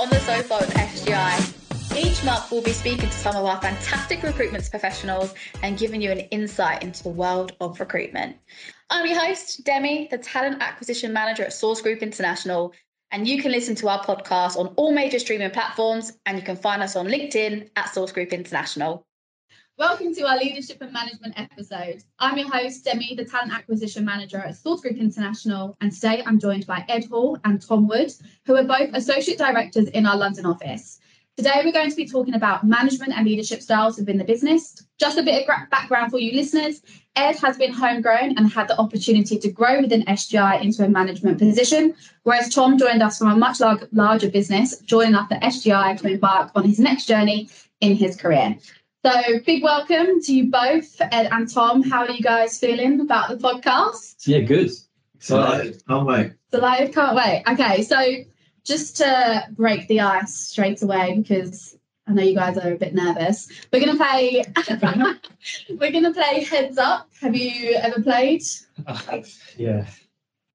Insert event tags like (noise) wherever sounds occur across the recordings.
on the sofa with SGI. Each month, we'll be speaking to some of our fantastic recruitment professionals and giving you an insight into the world of recruitment. I'm your host, Demi, the Talent Acquisition Manager at Source Group International. And you can listen to our podcast on all major streaming platforms, and you can find us on LinkedIn at Source Group International. Welcome to our leadership and management episode. I'm your host, Demi, the talent acquisition manager at Source Group International, and today I'm joined by Ed Hall and Tom Wood, who are both associate directors in our London office. Today we're going to be talking about management and leadership styles within the business. Just a bit of background for you listeners. Ed has been homegrown and had the opportunity to grow within SGI into a management position, whereas Tom joined us from a much larger business, joining at SGI to embark on his next journey in his career. So, big welcome to you both, Ed and Tom. How are you guys feeling about the podcast? Yeah, good. Excited. Can't wait. Delighted, can't wait. Okay, so just to break the ice straight away, because I know you guys are a bit nervous. We're gonna play. (laughs) we're gonna play heads up. Have you ever played? Uh, (laughs) yeah.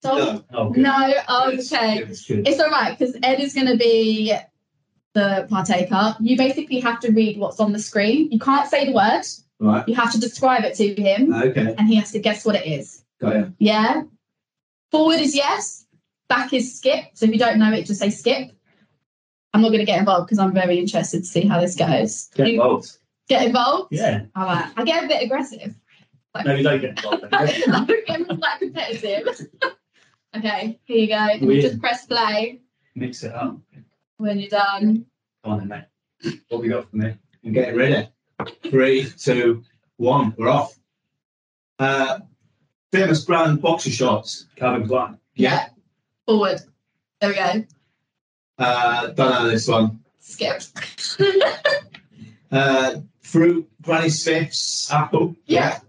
Tom? No. Oh, good. No. Oh, okay. It's good. It's all right because Ed is going to be the partaker. You basically have to read what's on the screen. You can't say the word. Right. You have to describe it to him, Okay. and he has to guess what it is. Got you. Yeah. Forward is yes. Back is skip. So if you don't know it, just say skip. I'm not going to get involved because I'm very interested to see how this goes. Get involved. get involved? Yeah. All right. I get a bit aggressive. No, you don't get involved. (laughs) I'm getting like competitive. (laughs) okay, here you go. You Weird. just press play Mix it up. When you're done. Come on then, mate. What we got for me? I'm getting ready. Three, two, one. We're off. Uh, famous brand boxer shorts. Calvin Klein. Yeah. Forward. There we go. Uh, don't know this one. Skip. (laughs) Uh, fruit. Granny Smith's apple. Yeah.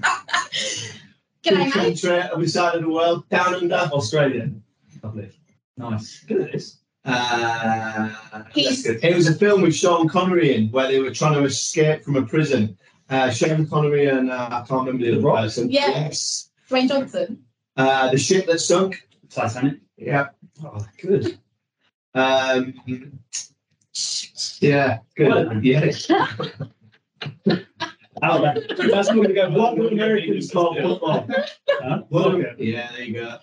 G'day, mate. Country, other side of the world. Down under. Australian. Lovely. Nice. Good at this. Uh, good. it was a film with Sean Connery in where they were trying to escape from a prison. Uh, Sean Connery and uh, I can't remember the other Rock? person. Yeah. Yes. Dwayne Johnson. Uh, the ship that sunk. Titanic. Yeah. Oh, good. Um, yeah. Good. Well yeah. (laughs) Oh, that's going to go. What would Americans call football? Huh? Well, yeah. There you go.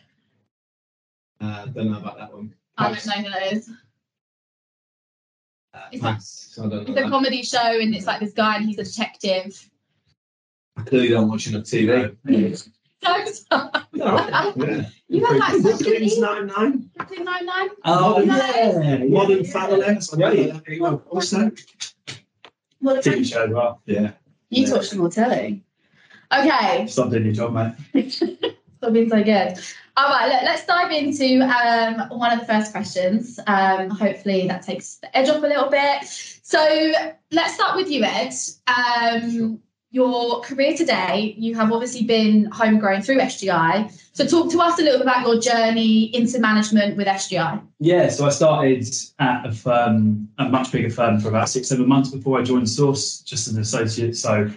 Uh, don't know about that one. I don't know who that is. It's Max, I don't know. It's a comedy show, and it's like this guy, and he's a detective. I clearly don't watch enough TV. So (laughs) sorry. Yeah. (laughs) You had like such good Brooklyn's evening. Nine-Nine. Brooklyn Nine-Nine. Oh, yeah. Modern Family. Right. There you go. What's that? TV show as well. Yeah. You watch some more telly. Okay. Stop doing your job, mate. (laughs) Stop being so good. All right, let, let's dive into um, one of the first questions. Um, hopefully, that takes the edge off a little bit. So, let's start with you, Ed. Um, Your career today, you have obviously been homegrown through SGI. So, talk to us a little bit about your journey into management with SGI. Yeah, so I started at a firm, a much bigger firm, for about six, seven months before I joined Source, just as an associate. So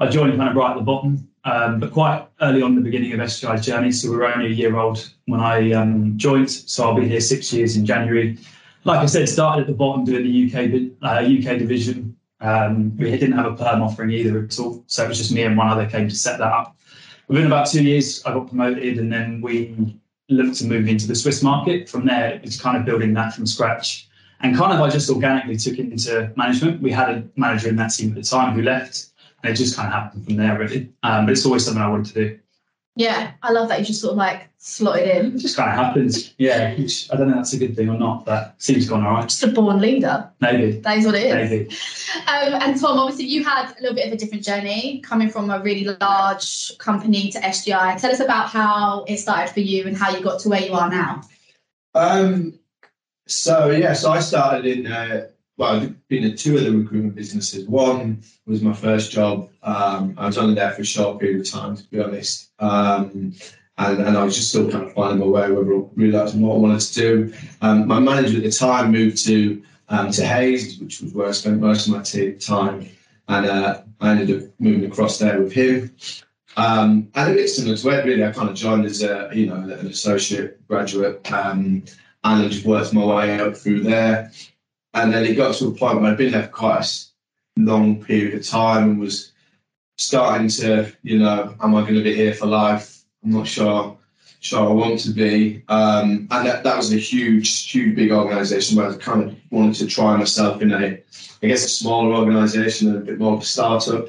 I joined kind of right at the bottom, um, but quite early on the beginning of SGI's journey. So we were only a year old when I um, joined. So I'll be here six years in January. Like I said, started at the bottom doing the UK uh, UK division. Um, we didn't have a perm offering either at all, so it was just me and one other came to set that up. Within about two years, I got promoted, and then we looked to move into the Swiss market. From there, it's kind of building that from scratch. And kind of, I just organically took it into management. We had a manager in that team at the time who left, and it just kind of happened from there, really. Um, but it's always something I wanted to do. Yeah, I love that you just sort of like slotted in. It in. just kind of happens. Yeah, which I don't know if that's a good thing or not, but seems gone all right. Just a born leader. Maybe. That is what it is. Maybe. Um, and Tom, obviously, you had a little bit of a different journey coming from a really large company to SGI. Tell us about how it started for you and how you got to where you are now. Um, so yeah, so I started in uh, well, I've been at two of the recruitment businesses. One was my first job. Um, I was only there for a short period of time, to be honest. Um, and, and I was just still kind of finding my way, whether what I wanted to do. Um, my manager at the time moved to um, to Hays, which was where I spent most of my t- time, and uh, I ended up moving across there with him. Um, and a bit similar to Ed, really. I kind of joined as a you know an associate graduate. Um, and I just worked my way up through there. And then it got to a point where I'd been there for quite a long period of time and was starting to, you know, am I going to be here for life? I'm not sure sure I want to be. Um, and that, that was a huge, huge, big organisation where I kind of wanted to try myself in a, I guess, a smaller organisation and a bit more of a startup.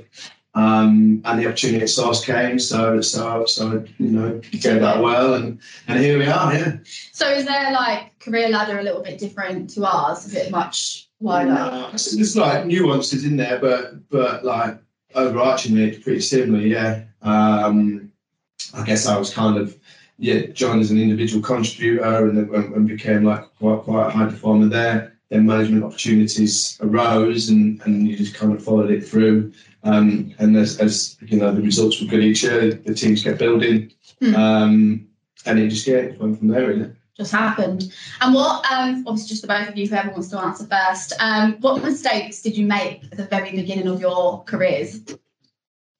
Um, and the opportunity at Source came, so so so you know gave that well, and and here we are. Yeah. So is there like career ladder a little bit different to ours? Is it much wider? No, there's like nuances in there, but but like overarchingly, it's pretty similar. Yeah. Um, I guess I was kind of yeah joined as an individual contributor and, and, and became like quite quite a high performer there. Then management opportunities arose, and and you just kind of followed it through. Um, and as, as you know, the results were good each year. The teams kept building, Hmm. um, and it just yeah, it went from there. Really. Just happened. And what? Um, obviously, just the both of you, whoever wants to answer first. Um, what mistakes did you make at the very beginning of your careers?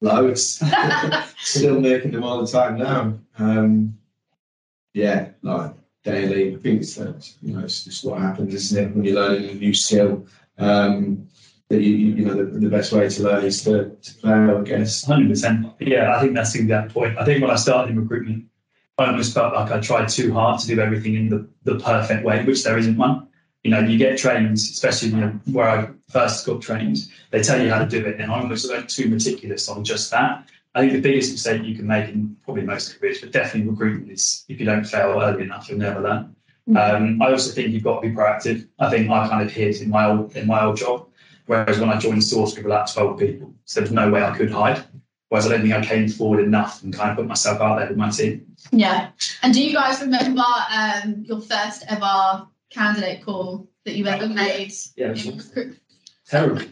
Loads. (laughs) (laughs) Still making them all the time now. Um, yeah, like daily. I think it's uh, you know it's just what happens, isn't it? When you're learning a new skill, um, that you you you know the, the best way to learn is to, to play. I guess. Hundred percent. Yeah, I think that's the exact point. I think when I started in recruitment, I almost felt like I tried too hard to do everything in the, the perfect way, which there isn't one. You know, you get trained, especially you know, where I first got trained, they tell you how to do it, and I almost went too meticulous on just that. I think the biggest mistake you can make in probably most careers, but definitely recruitment, is if you don't fail early enough, you'll never learn. Um, I also think you've got to be proactive. I think I kind of hid in my old in my old job, whereas when I joined Source, we were like twelve people, so there was no way I could hide. Whereas I don't think I came forward enough and kind of put myself out there with my team. Yeah. And do you guys remember um, your first ever candidate call that you ever made? Yeah, terrible.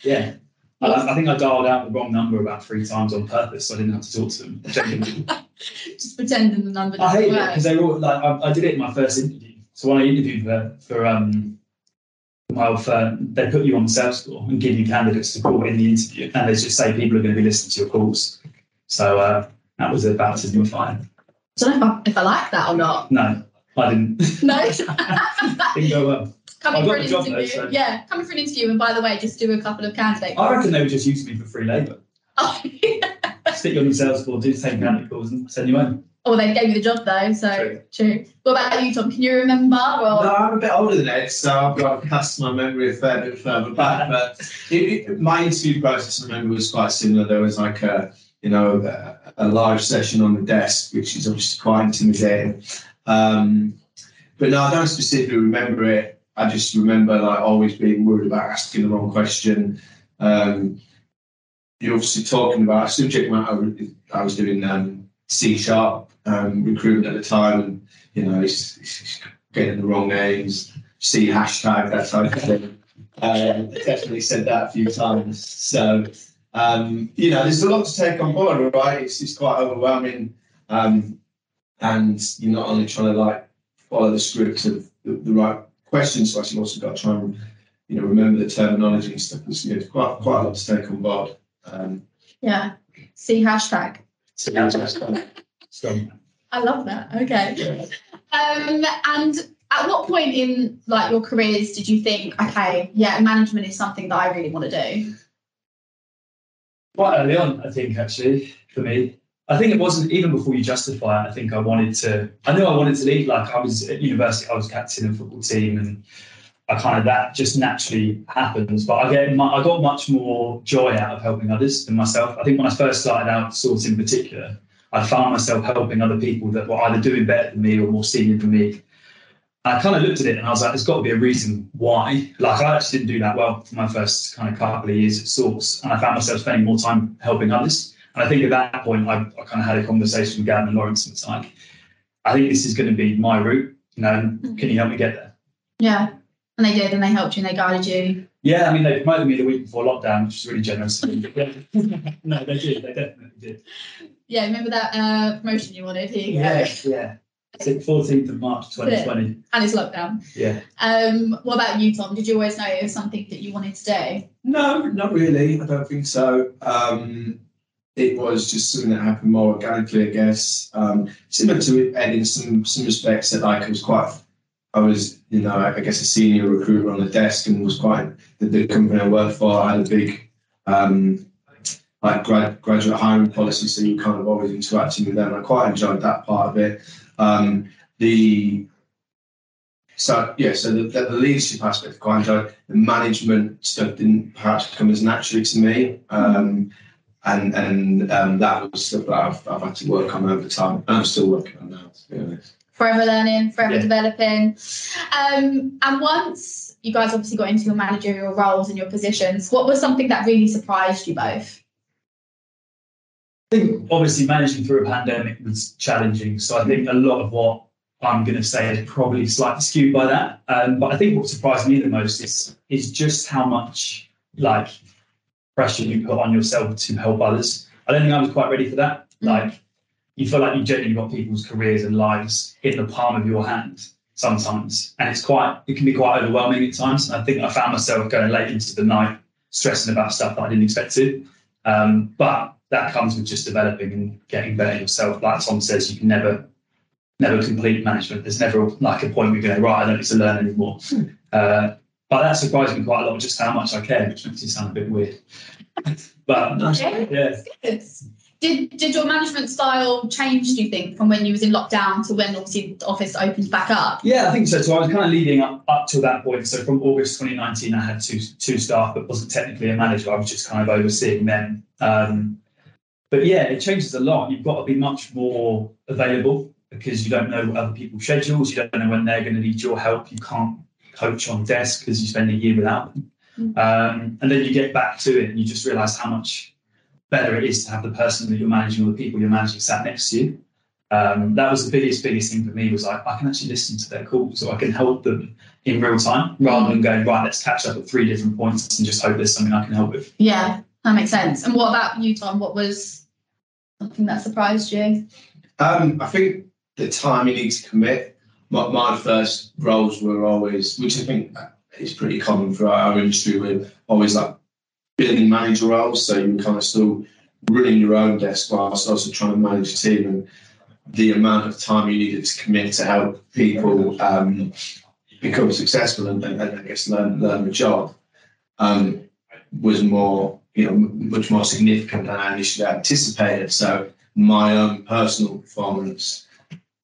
Yeah. I, I think I dialed out the wrong number about three times on purpose, so I didn't have to talk to them. (laughs) Just pretending the number I hate it because they were all, like I, I did it in my first interview. So when I interviewed for for um old firm, they put you on the sales score and give you candidate support in the interview, and they just say people are going to be listening to your calls. So uh, that was a baptism of fire. don't know if I, if I like that or not. No, I didn't. No. (laughs) (laughs) didn't go well. coming I for an interview. though, so- Yeah, coming for an interview, and by the way, just do a couple of candidate. I reckon they were just using me for free labour. Oh, (laughs) Stick you on the sales floor, do the same candidate calls, and send you home. oh, they gave you the job though, so True. true. What about you, Tom? Can you remember? Or No, I'm a bit older than Ed, so I've got to cast my memory a fair bit further back. But it, it, my interview process, I remember, was quite similar. There was like a, you know, a, a live session on the desk, which is obviously quite intimidating. Um, but no, I don't specifically remember it. I just remember like always being worried about asking the wrong question. Um, you're obviously talking about a subject matter. I was doing um, C sharp um, recruitment at the time, and you know, getting the wrong names, C hashtag, that type of thing. Um, I definitely said that a few times. So, um, you know, there's a lot to take on board, right? It's, it's quite overwhelming. Um, and you're not only trying to like follow the script of the, the right questions, so you've also got to try and, you know, remember the terminology and stuff. It's, you know, quite, quite a lot to take on board. Um, yeah, C hashtag. So now it's strong. I love that. Okay. yeah. Um, and at what point in like your careers did you think, okay, yeah, management is something that I really want to do? quite early on, I think, actually, for me. I think it wasn't even before you justify it. I think I wanted to, I knew I wanted to lead. Like I was at university, I was captain of the football team and I kind of, that just naturally happens. But I get, mu- I got much more joy out of helping others than myself. I think when I first started out, Sort in particular, I found myself helping other people that were either doing better than me or more senior than me. I kind of looked at it and I was like, there's got to be a reason why. Like, I actually didn't do that well for my first kind of couple of years at Source. And I found myself spending more time helping others. And I think at that point, I, I kind of had a conversation with Gavin and Lawrence and it's like, I think this is going to be my route. You know, can you help me get there? Yeah. And they did, and they helped you, and they guided you. Yeah, I mean, they promoted me the week before lockdown, which is really generous. (laughs) Yeah. no, they did. They definitely did. Yeah, remember that uh, promotion you wanted? Here you go. Yeah, yeah. I 14th of March 2020. And it's lockdown. Yeah. Um, what about you, Tom? Did you always know it was something that you wanted to do? No, not really. I don't think so. Um, it was just something that happened more organically, I guess. Um, similar to Ed in some some respects that like I was quite I was, you know, I guess a senior recruiter on the desk and was quite the, the company I worked for. I had a big um, like grad, graduate hiring policy, so you kind of always interacting with them. I quite enjoyed that part of it. Um, the so yeah, so the, the, leadership aspect quite enjoyed. The management stuff didn't perhaps come as naturally to me, um, and and um, that was stuff that I've, I've had to work on over time, and I'm still working on now. To be honest forever learning, forever yeah. developing. Um, and once you guys obviously got into your managerial roles and your positions, what was something that really surprised you both? I think obviously managing through a pandemic was challenging. So I think a lot of what I'm going to say is probably slightly skewed by that. Um, but I think what surprised me the most is is just how much like pressure you put on yourself to help others. I don't think I was quite ready for that. Mm. Like you feel like you've genuinely got people's careers and lives in the palm of your hand sometimes. And it's quite, it can be quite overwhelming at times. I think I found myself going late into the night, stressing about stuff that I didn't expect to. Um, but that comes with just developing and getting better yourself. Like Tom says, you can never, never complete management. There's never like a point where you go, right, I don't need to learn anymore. Uh, but that surprised me quite a lot, just how much I care, which makes it sound a bit weird. (laughs) but okay. yeah. Did did your management style change? Do you think from when you was in lockdown to when obviously the office opened back up? Yeah, I think so. So I was kind of leading up up to that point. So from August 2019, I had two two staff, but wasn't technically a manager. I was just kind of overseeing them. Um, but yeah, it changes a lot. You've got to be much more available because you don't know other people's schedules. You don't know when they're going to need your help. You can't coach on desk because you spend a year without them. Mm-hmm. Um, and then you get back to it and you just realize how much better it is to have the person that you're managing or the people you're managing sat next to you. Um, that was the biggest, biggest thing for me was like, I can actually listen to their calls so I can help them in real time rather than going, right, let's catch up at three different points and just hope there's something I can help with. Yeah, that makes sense. And what about you, Tom? What was something that surprised you? Um, I think the time you need to commit. My, my first roles were always, which I think is pretty common for our industry, we're always like building manager roles, so you're kind of still running your own desk whilst also trying to manage a team. And the amount of time you needed to commit to help people um, become successful and, and, I guess learn learn the job um, was more, you know, much more significant than I initially anticipated. So my own personal performance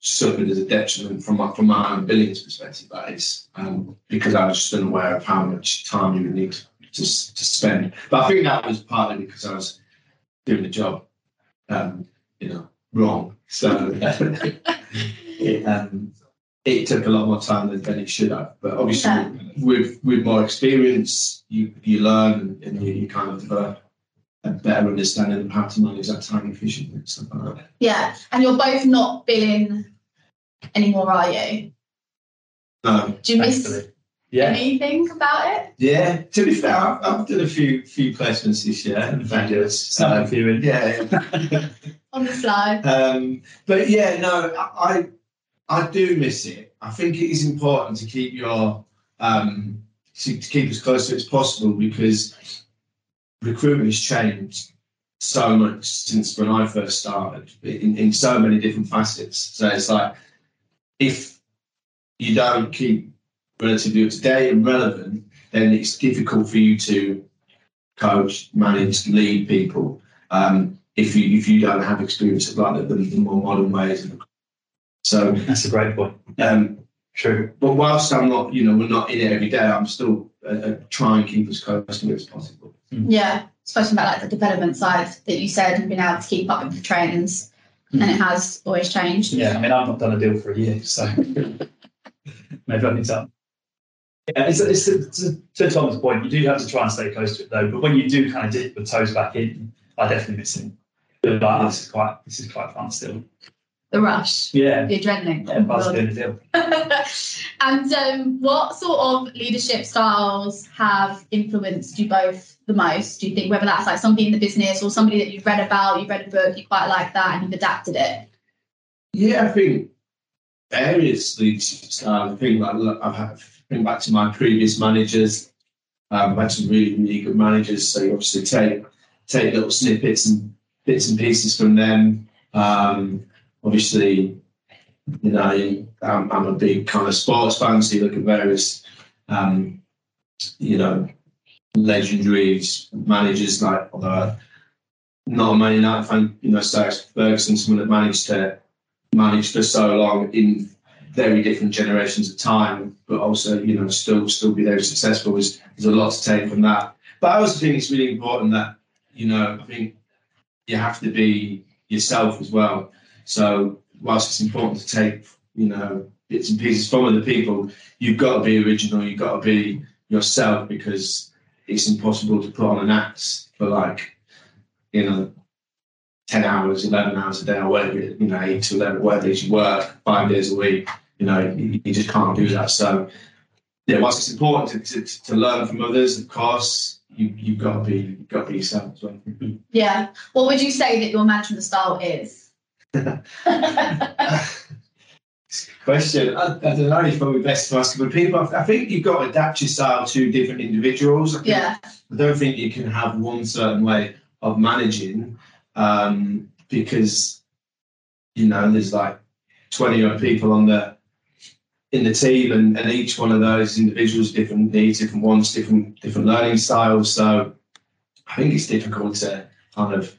suffered as a detriment from my, from my own billings perspective, that is, um, because I was just unaware of how much time you would need to, to spend. But I think that was partly because I was doing the job, um, you know, wrong. So (laughs) it, um, it took a lot more time than, than it should have. But obviously, yeah. with with more experience, you you learn and, and you, you, kind of develop a better understanding of how to manage that time efficiently and stuff like that. Yeah, and you're both not billing anymore, are you? No. Do you miss? Yeah. anything about it? Yeah, to be fair, I've, I've done a few few placements this year. In fact, yes, um, few yeah, yeah. (laughs) on the fly. Um, but yeah, no, I I do miss it. I think it is important to keep your um, to, to keep as close to it as possible because recruitment has changed so much since when I first started in, in so many different facets. So it's like if you don't keep relatively up to date and relevant, then it's difficult for you to coach, manage, lead people um, if you if you don't have experience of like the, the more modern ways. So that's a great point. Um, True. But whilst I'm not, you know, we're not in it every day, I'm still uh, uh, try and keep as close to it as possible. Mm. Yeah, especially about like the development side that you said and being able to keep up with the trainings, mm. and it has always changed. Yeah, I mean, I've not done a deal for a year, so (laughs) maybe I need to yeah, it's, it's, it's, to Tom's point, you do have to try and stay close to it though. But when you do kind of dip the toes back in, I definitely miss it. But like, this is quite this is quite fun still. The rush, yeah, the adrenaline, yeah, buzz doing the deal. (laughs) and um, what sort of leadership styles have influenced you both the most? Do you think whether that's like somebody in the business or somebody that you've read about, you've read a book, you quite like that, and you've adapted it? Yeah, I think various leadership styles. I think like I've had back to my previous managers. Um, I've had some really, really good managers. So you obviously take take little snippets and bits and pieces from them. Um, obviously, You know, I'm, I'm a big kind of sports fan, so you look at various, um, you know, legendary managers like, although not a Man United fan, you know, Alex Ferguson, someone that managed to manage for so long in very different generations of time, but also, you know, still still be very successful. There's, there's a lot to take from that. But I also think it's really important that, you know, I think you have to be yourself as well. So whilst it's important to take, you know, bits and pieces from other people, you've got to be original, you've got to be yourself because it's impossible to put on an act for like, you know, 10 hours, 11 hours a day, or whatever, you know, 8 to 11, whatever it is you work, five days a week. You know, you, you just can't do that. So, yeah, whilst it's important to, to, to learn from others, of course, you, you've got to be, you've got to be yourself as well. Yeah. What would you say that your management style is? (laughs) Question. I, I don't know. It's probably best to ask other people. I think you've got to adapt your style to different individuals. I yeah. I don't think you can have one certain way of managing um, because you know there's like 20 odd people on the in the team and, and each one of those individuals different needs different wants different different learning styles so i think it's difficult to kind of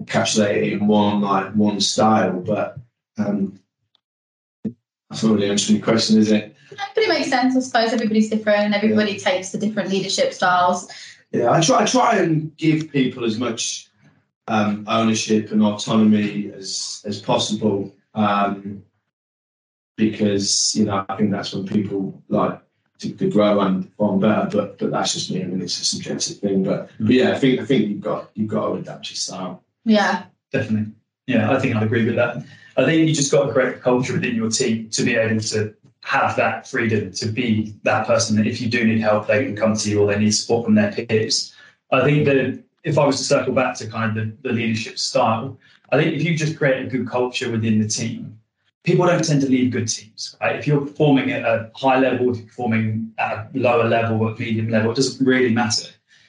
encapsulate it in one like one style but um that's not really answering your question is it But it makes sense, I suppose. Everybody's different. Everybody takes the different leadership styles. Yeah, I try. I try and give people as much um, ownership and autonomy as as possible, um, because you know I think that's when people like to, to grow and perform better. But but that's just me. I mean, it's a subjective thing. But, but yeah, I think I think you've got you've got to adapt your style. Yeah. Definitely. Yeah, I think I'd agree with that. I think you just got to create a culture within your team to be able to have that freedom to be that person that if you do need help, they can come to you or they need support from their peers. I think that if I was to circle back to kind of the, the leadership style, I think if you just create a good culture within the team, people don't tend to leave good teams. Right? If you're performing at a high level, if you're performing at a lower level, at medium level, it doesn't really matter.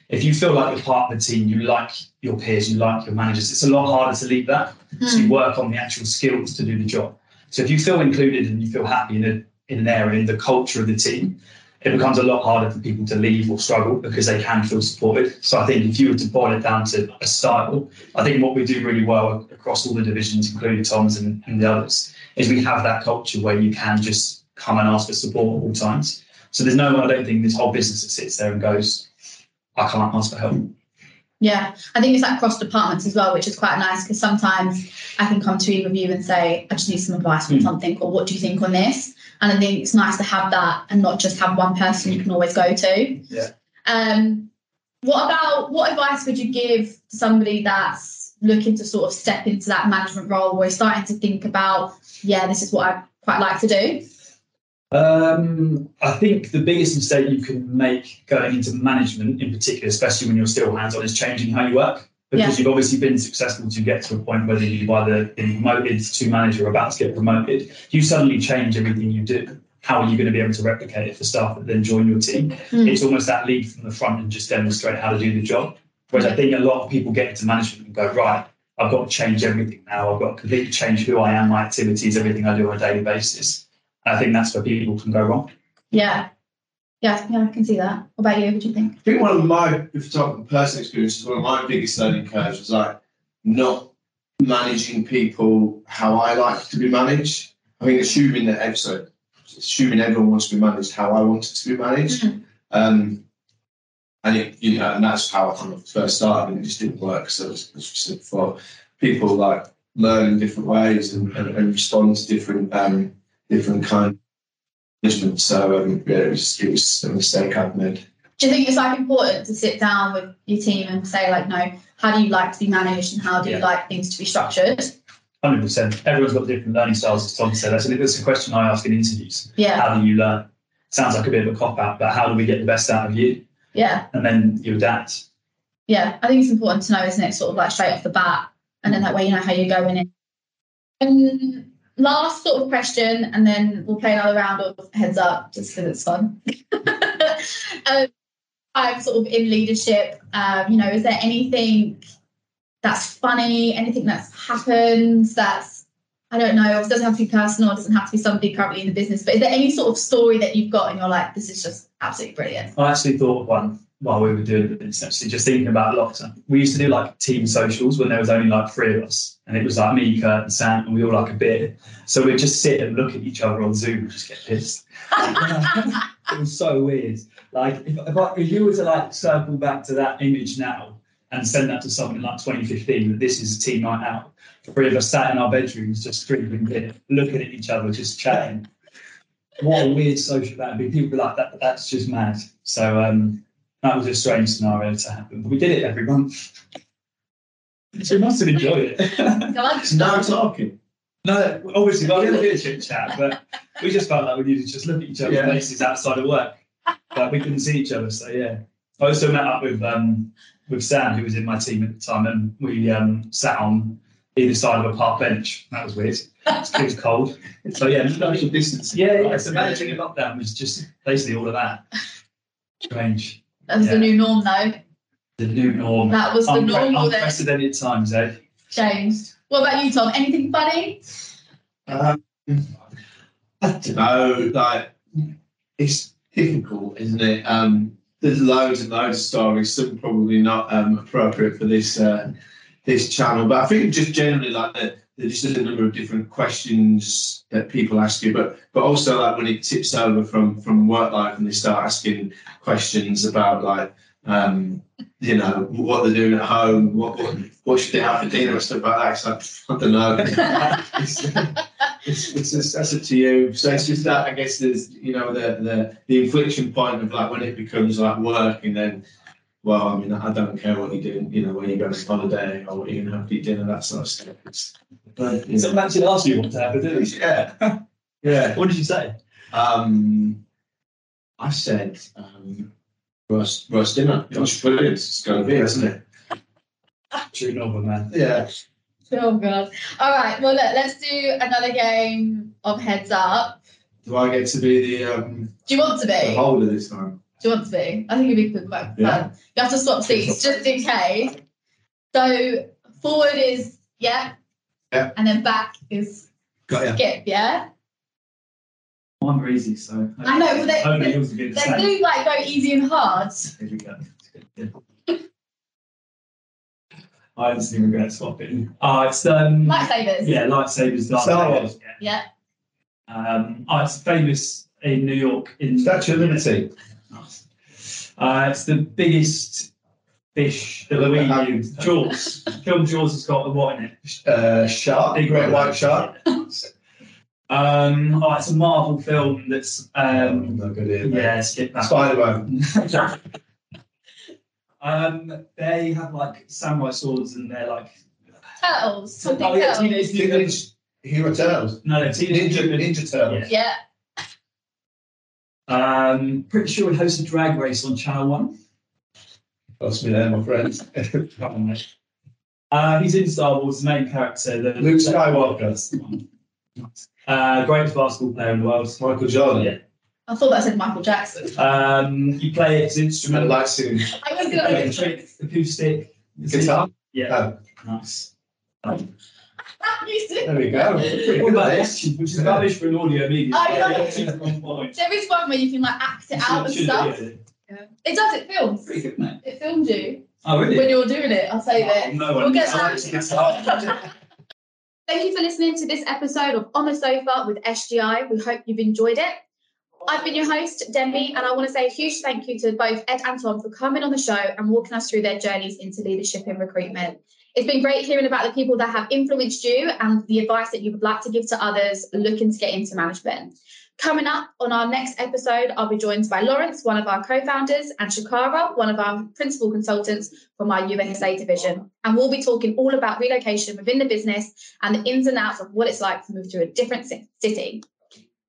If you feel like you're part of the team, you like your peers, you like your managers, it's a lot harder to leave that. So you hmm. work on the actual skills to do the job. So if you feel included and you feel happy in, a, in an area, in the culture of the team, it becomes a lot harder for people to leave or struggle because they can feel supported. So I think if you were to boil it down to a style, I think what we do really well across all the divisions, including Tom's and, and the others, is we have that culture where you can just come and ask for support at all times. So there's no one, I don't think, this whole business that sits there and goes, I can't ask for help. Yeah, I think it's like cross departments as well, which is quite nice because sometimes I can come to either of you and say, I just need some advice on Mm. something, or what do you think on this? And I think it's nice to have that and not just have one person you can always go to. Yeah. Um, what about what advice would you give to somebody that's looking to sort of step into that management role or starting to think about, yeah, this is what I quite like to do? Um, I think the biggest mistake you can make going into management, in particular, especially when you're still hands-on, is changing how you work. Because Yeah. you've obviously been successful to get to a point whether you've either been promoted to manager or about to get promoted, you suddenly change everything you do. How are you going to be able to replicate it for staff that then join your team? Mm. It's almost that lead from the front and just demonstrate how to do the job. Whereas I think a lot of people get into management and go, right, I've got to change everything now. I've got to completely change who I am, my activities, everything I do on a daily basis. And I think that's where people can go wrong. Yeah. Yeah, yeah, I can see that. What about you? What do you think? I think one of my, if you talk about personal experiences, one of my biggest learning curves was like not managing people how I like to be managed. I think assuming that episode, assuming everyone wants to be managed how I wanted to be managed. Mhm. Um, and it, you know, and that's how I kind of first started, and it just didn't work. So, as as we said before, people like learn in different ways and, and, and respond to different, um, different kind of. So, um, yeah, it was, it was a mistake I've made. Do you think it's like important to sit down with your team and say like, no, how do you like to be managed and how do you like things to be structured? Hundred percent. Everyone's got different learning styles, as Tom said. That's a, that's a question I ask in interviews. Yeah, How do you learn? Sounds like a bit of a cop out, but how do we get the best out of you? yeah, And then you adapt. yeah. I think it's important to know, isn't it? Sort of like straight off the bat, and then that way you know how you're going in. And last sort of question, and then we'll play another round of heads up just because it's fun. (laughs) um, I'm sort of in leadership. Um, you know, is there anything that's funny, anything that's happened that's I don't know, it doesn't have to be personal, it doesn't have to be somebody currently in the business, but is there any sort of story that you've got and you're like, this is just absolutely brilliant? I actually thought one while we were doing this, actually, just thinking about lockdown. We used to do like team socials when there was only like three of us. And it was like me, Kurt, and Sam, and we all like a beer. So we'd just sit and look at each other on Zoom and just get pissed. (laughs) it was so weird. Like if, if, I, if you were to like circle back to that image now and send that to someone in like 2015 that this is a team night out, three of us sat in our bedrooms just drinking beer, looking at each other, just chatting. What a weird social that'd be. People be like that. That's just mad. So um, that was a strange scenario to happen, but we did it every month. So we must have enjoyed it. Come on, No talking. no, obviously, well, we had a bit of chit chat, but (laughs) we just felt like we needed to just look at each other's Yeah. faces outside of work. But we couldn't see each other, so yeah. I also met up with um, with Sam, who was in my team at the time, and we um, sat on either side of a park bench. That was weird. It was cold. So yeah, Social distancing. yeah, yeah. So managing a lockdown was just basically all of that. Strange. That was the new norm though. The new norm. That was the Unpre- normal then. unprecedented times, eh? Changed. What about you, Tom? Anything funny? Um, I don't know. Like it's difficult, isn't it? Um, there's loads and loads of stories. Some probably not um, appropriate for this uh, this channel, but I think just generally like the, there's just a number of different questions that people ask you, but but also like when it tips over from from work life and they start asking questions about like um, you know what they're doing at home, what what, what should they have for dinner and stuff like that. It's like I don't know. (laughs) It's- it's, it's just that's up to you. So it's just that I guess there's you know the the the inflection point of like when it becomes like work and then well I mean I don't care what you're doing you know when you go on holiday or what you're gonna have for your dinner that sort of stuff. It's, but, you Someone actually asked you what to have for dinner. yeah (laughs) yeah. What did you say? Um, I said um, roast roast dinner. Gosh, brilliant! It's going to be, isn't it? True novel, man. Yeah. Oh god. All right. Well, look, let's do another game of heads up. Do I get to be the um, Do you want to be the be? holder this time? Do you want to be? I think it'd be good fun. Yeah. You have to swap seats (laughs) just in case. So forward is yeah. Yeah. And then back is Got ya. skip, yeah. Mine were easy, so I know, but they- hopefully yours will be the They same. do like go easy and hard. Here we go. Yeah. I honestly regret swapping. Oh, it's um, Lightsabers. yeah, lightsabers. Darth Star Vader, Wars. Yeah. Yeah. Um, oh, it's famous in New York. In Statue of Liberty. Nice. Uh, it's the biggest fish that we use. Jaws. Film Jaws has got the what in it? Uh, shark. Big great white shark. Um, oh, it's a Marvel film that's um, no good here. yeah, skip that. Spider Man. (laughs) um, they have like samurai swords and they're like Turtles. Something oh, yeah, turtles. Teenage Mutant. Teenage Hero Turtles. No, no, Teenage Ninja, Mutant. Ninja Turtles. Yeah. Um, pretty sure we hosts a drag race on Channel One. Lost me there, my friend. (laughs) Come. Uh, he's in Star Wars, the main character. The Luke Skywalker. That's the one. Uh, greatest basketball player in the world. Michael Jordan. Yeah. I thought that said Michael Jackson. Um, you play its I instrument, like singing I was gonna electric, acoustic. guitar. Yeah, Oh, nice. Um, there we go. What about at this? this. Which is rubbish for an audio medium. I know. Yeah, two point point. There is one where you can like act it out and stuff. should- yeah. It does. It films. Pretty good, mate. It filmed you Oh, really? when you're doing it. I'll say that. No We'll one. get I that. (laughs) Thank you for listening to this episode of On the Sofa with SGI. We hope you've enjoyed it. I've been your host, Demi, and I want to say a huge thank you to both Ed and Tom for coming on the show and walking us through their journeys into leadership in recruitment. It's been great hearing about the people that have influenced you and the advice that you would like to give to others looking to get into management. Coming up on our next episode, I'll be joined by Lawrence, one of our co founders, and Shakara, one of our principal consultants from our USA division. And we'll be talking all about relocation within the business and the ins and outs of what it's like to move to a different city.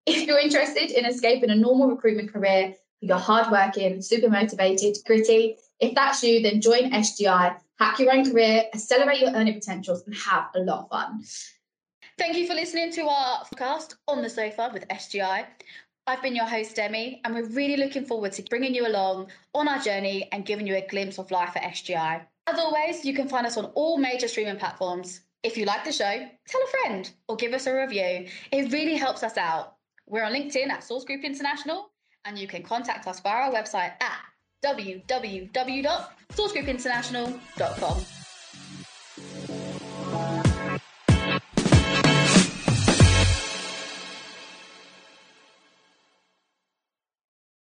If you're interested in escaping a normal recruitment career, you're hardworking, super motivated, gritty, if that's you, then join SGI, hack your own career, accelerate your earning potentials, and have a lot of fun. Thank you for listening to our podcast on the sofa with SGI. I've been your host, Demi, and we're really looking forward to bringing you along on our journey and giving you a glimpse of life at SGI. As always, you can find us on all major streaming platforms. If you like the show, tell a friend or give us a review. It really helps us out. We're on LinkedIn at Source Group International, and you can contact us via our website at www.sourcegroupinternational.com.